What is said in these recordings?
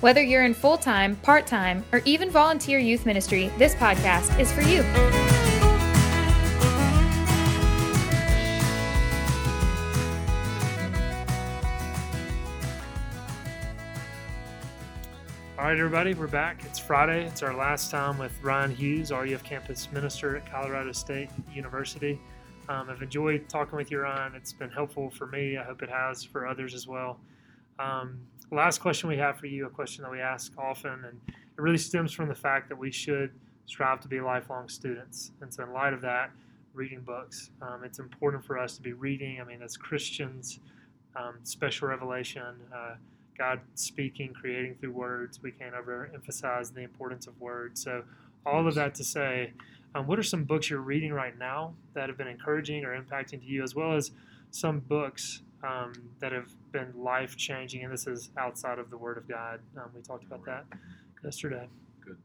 Whether you're in full time, part time, or even volunteer youth ministry, this podcast is for you. All right, everybody, we're back. It's Friday. It's our last time with Ryan Hughs, RUF campus minister at Colorado State University. Um, I've enjoyed talking with you, Ryan. It's been helpful for me. I hope it has for others as well. Um, last question we have for you, a question that we ask often, and it really stems from the fact that we should strive to be lifelong students. And so, in light of that, reading books. Um, it's important for us to be reading. I mean, as Christians, um, special revelation. Uh, God speaking, creating through words. We can't overemphasize the importance of words. So, all of that to say, um, what are some books you're reading right now that have been encouraging or impacting to you, as well as some books um, that have been life changing? And this is outside of the Word of God. Um, we talked about that yesterday. Good.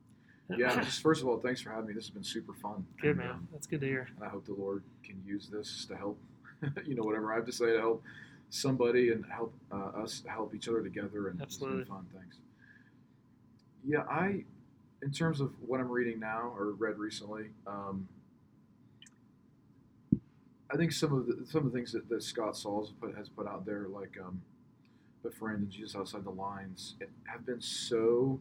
Yeah, just first of all, thanks for having me. This has been super fun. Good, And, man. um, That's good to hear. and I hope the Lord can use this to help, you know, whatever I have to say to help somebody and help uh, us help each other together. And Absolutely. it's been fun. Thanks. Yeah, I, in terms of what I'm reading now or read recently, um, I think some of the some of the things that, that Scott Sauls put, has put out there, like um, "Befriend" and "Jesus Outside the Lines," have been so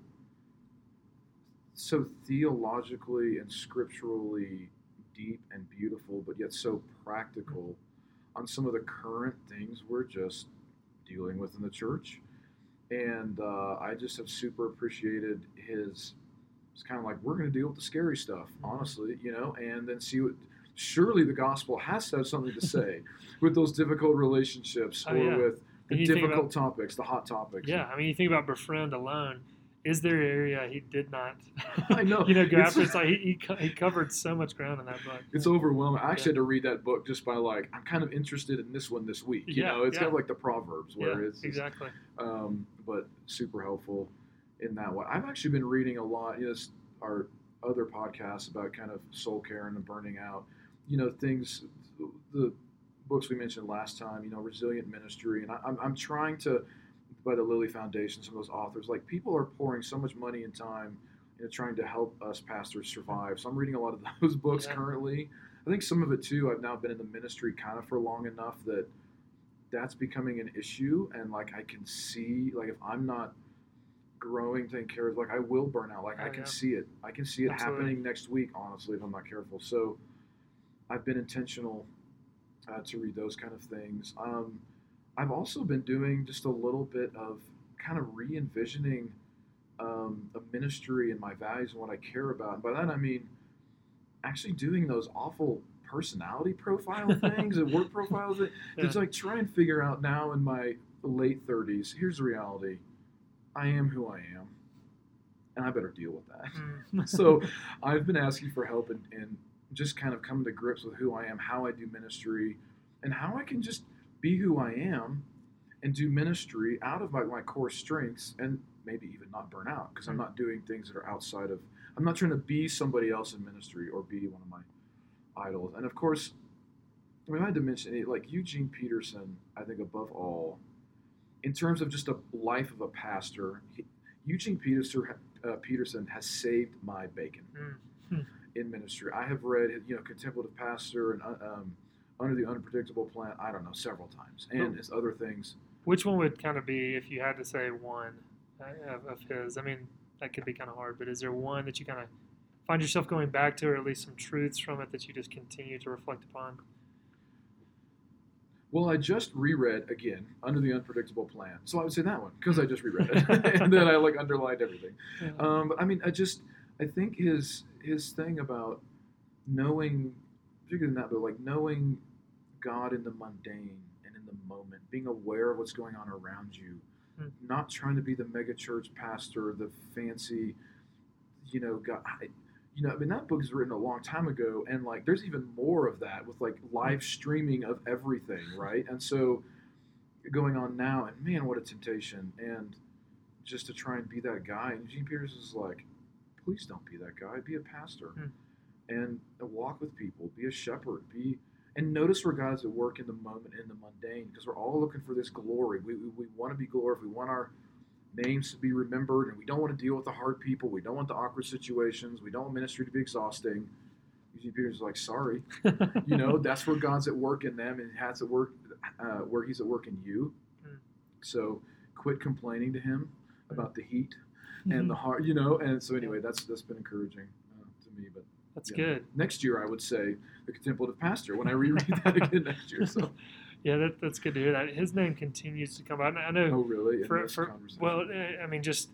so theologically and scripturally deep and beautiful, but yet so practical on some of the current things we're just dealing with in the church. And uh, I just have super appreciated his. It's kind of like we're going to deal with the scary stuff, honestly, you know, and then see what. Surely the gospel has to have something to say with those difficult relationships Oh, or yeah. with the And you think difficult about- topics, the hot topics. Yeah, I mean, you think about Befriend alone. Is there an area he did not? I know. you know, go It's- after. It's like he, he, he covered so much ground in that book. It's overwhelming. I Yeah. actually had to read that book just by like I'm kind of interested in this one this week. You Yeah, know, it's kind of like the Proverbs where yeah, it's it's, exactly. um, but super helpful in that way. I've actually been reading a lot. You know, our other podcasts about kind of soul care and the burning out. You know, things, the books we mentioned last time. You know, resilient ministry, and I, I'm I'm trying to by the Lilly Foundation, some of those authors, like people are pouring so much money and time into trying to help us pastors survive. So I'm reading a lot of those books Yeah. currently. I think some of it too. I've now been in the ministry kind of for long enough that that's becoming an issue, and like I can see, like if I'm not growing, taking care of, like I will burn out. Like I Oh, can yeah. see it. I can see it Absolutely. happening next week. Honestly, if I'm not careful. So I've been intentional uh, to read those kind of things. Um, I've also been doing just a little bit of kind of re-envisioning um, a ministry and my values and what I care about. And by that I mean actually doing those awful personality profile things and work profiles that Yeah. to like try and figure out now in my late 30s. Here's the reality: I am who I am, and I better deal with that. Mm. so I've been asking for help and, in just kind of coming to grips with who I am, how I do ministry, and how I can just be who I am and do ministry out of my, my core strengths and maybe even not burn out because I'm Mm. not doing things that are outside of, I'm not trying to be somebody else in ministry or be one of my idols. And of course, I mean, I had to mention like Eugene Peterson, I think above all, in terms of just a life of a pastor, he, Eugene Peterson, uh, Peterson has saved my bacon Mm. in ministry. I have read, you know, Contemplative Pastor and uh, um, Under the Unpredictable Plant, I don't know, several times, and his other things. Which one would kind of be if you had to say one uh, of, of his? I mean, that could be kind of hard, but is there one that you kind of find yourself going back to, or at least some truths from it that you just continue to reflect upon? Well, I just reread again Under the Unpredictable Plant, so I would say that one because I just reread it, and then I like underlined everything. Um, but I mean, I just I think his his thing about knowing, bigger than that, but like knowing God in the mundane and in the moment, being aware of what's going on around you, Hmm. not trying to be the mega church pastor, the fancy, you know, God. I, you know, I mean, that book is written a long time ago, and like, there's even more of that with like live streaming of everything, right? And so, going on now, and man, what a temptation! And just to try and be that guy, and Eugene Peterson is like, please don't be that guy. Be a pastor, Hmm. and walk with people. Be a shepherd. Be and notice where God's at work in the moment, in the mundane, because we're all looking for this glory. We, we, we want to be glorified. We want our names to be remembered, and we don't want to deal with the hard people. We don't want the awkward situations. We don't want ministry to be exhausting. Eugene Peterson is like, sorry, you know, that's where God's at work in them, and has at work uh, where He's at work in you. Mm. So quit complaining to Him about the heat Mm-hmm. and the heart, you know. And so anyway, that's that's been encouraging uh, to me. But That's yeah. good. Next year, I would say the contemplative pastor when I reread that again next year. So, Yeah, that, that's good to hear that. His name continues to come out. I know oh really? For, for well, eh, I mean, just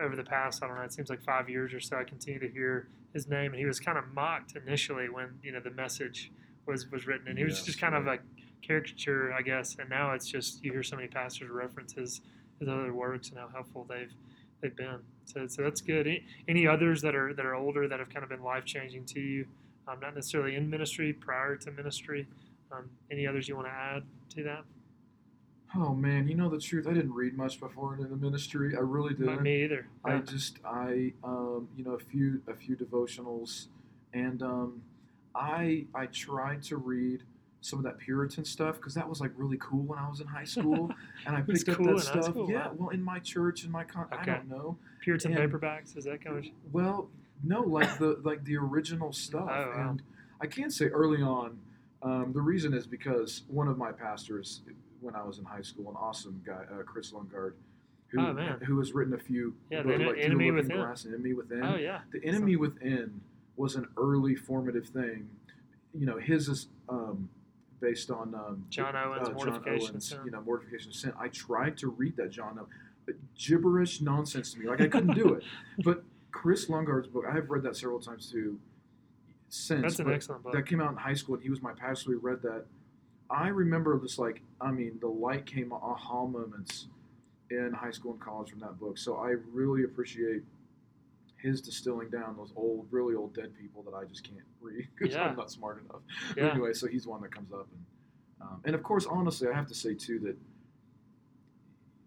over the past, I don't know, it seems like five years or so, I continue to hear his name, and he was kind of mocked initially when you know the message was was written, and he was just kind of right. a caricature, I guess. And now it's just you hear so many pastors reference his his other works and how helpful they've they've been. So, so that's good. Any, any others that are that are older that have kind of been life changing to you? Um, not necessarily in ministry, prior to ministry. Um, any others you want to add to that? oh man, you know the truth. I didn't read much before in the ministry. I really didn't. me either. I just I um, you know a few a few devotionals, and um, I I tried to read some of that Puritan stuff because that was like really cool when I was in high school, and I picked up cool that stuff. school? Yeah, Wow. well, in my church, in my con- I don't know. Puritan and- paperbacks is that kind of Well, no, like the like the original stuff, Oh, wow. and I can't say early on. Um, the reason is because one of my pastors, when I was in high school, an awesome guy, uh, Kris Lundgaard, who Oh, who has written a few, Yeah, books, the like Enemy Within. Glass, Enemy Within. oh yeah The Enemy Within was an early formative thing. You know, his is um, based on um, John Owen's uh, Mortification of Owen's, Sin. You know, Mortification of Sin. I tried to read that John but gibberish nonsense to me. Like I couldn't do it. But Kris Lundgaard's book, I have read that several times too. Since that's an excellent book that came out in high school, and he was my pastor. We read that. I remember just like I mean, the light came aha moments in high school and college from that book. So I really appreciate his distilling down those old, really old dead people that I just can't read because Yeah. I'm not smart enough. Yeah anyway, so he's one that comes up, and um, and of course, honestly, I have to say too that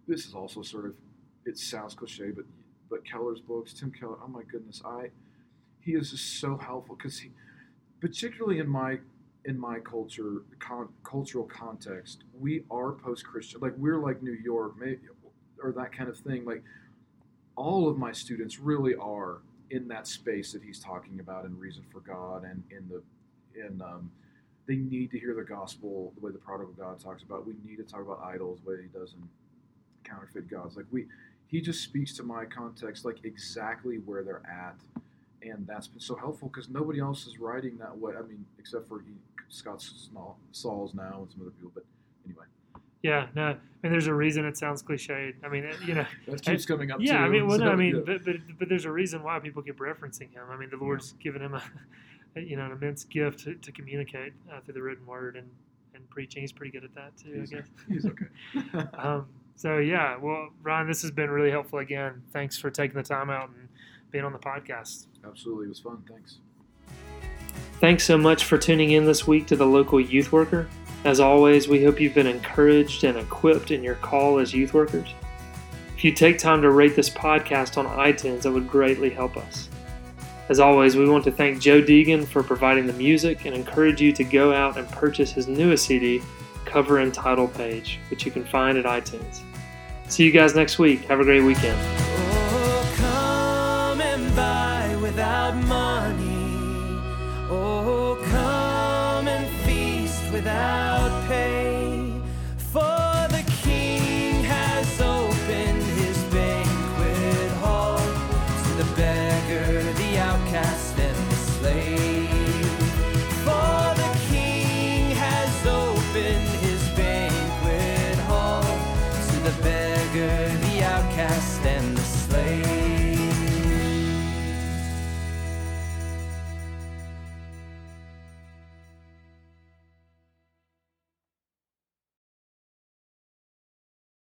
this is also sort of it sounds cliche, but but Keller's books, Tim Keller, oh my goodness, I he is just so helpful because he, particularly in my in my culture con, cultural context, we are post Christian, like we're like New York, maybe or that kind of thing. Like all of my students really are in that space that he's talking about in Reason for God and in the in um, they need to hear the gospel the way the prodigal God talks about. We need to talk about idols the way he does in counterfeit gods. Like we, he just speaks to my context like exactly where they're at, and that's been so helpful because nobody else is writing that way. I mean, except for he, Scott Sauls now and some other people. But anyway, yeah no I mean there's a reason it sounds cliched I mean it, you know that keeps coming up. yeah too, I mean well no so, I mean yeah. but, but but there's a reason why people keep referencing him I mean the Lord's given him a you know an immense gift to, to communicate uh, through the written word and and preaching he's pretty good at that too he's, I guess he's okay. um, so yeah, well, Ryan, this has been really helpful again. Thanks for taking the time out and being on the podcast. Absolutely, it was fun. Thanks. Thanks so much for tuning in this week to the local youth worker. As always, we hope you've been encouraged and equipped in your call as youth workers. If you take time to rate this podcast on iTunes, that would greatly help us. As always, we want to thank Joe Deegan for providing the music and encourage you to go out and purchase his newest CD, Cover and Title Page, which you can find at iTunes. See you guys next week. Have a great weekend. Oh, come and feast without pay.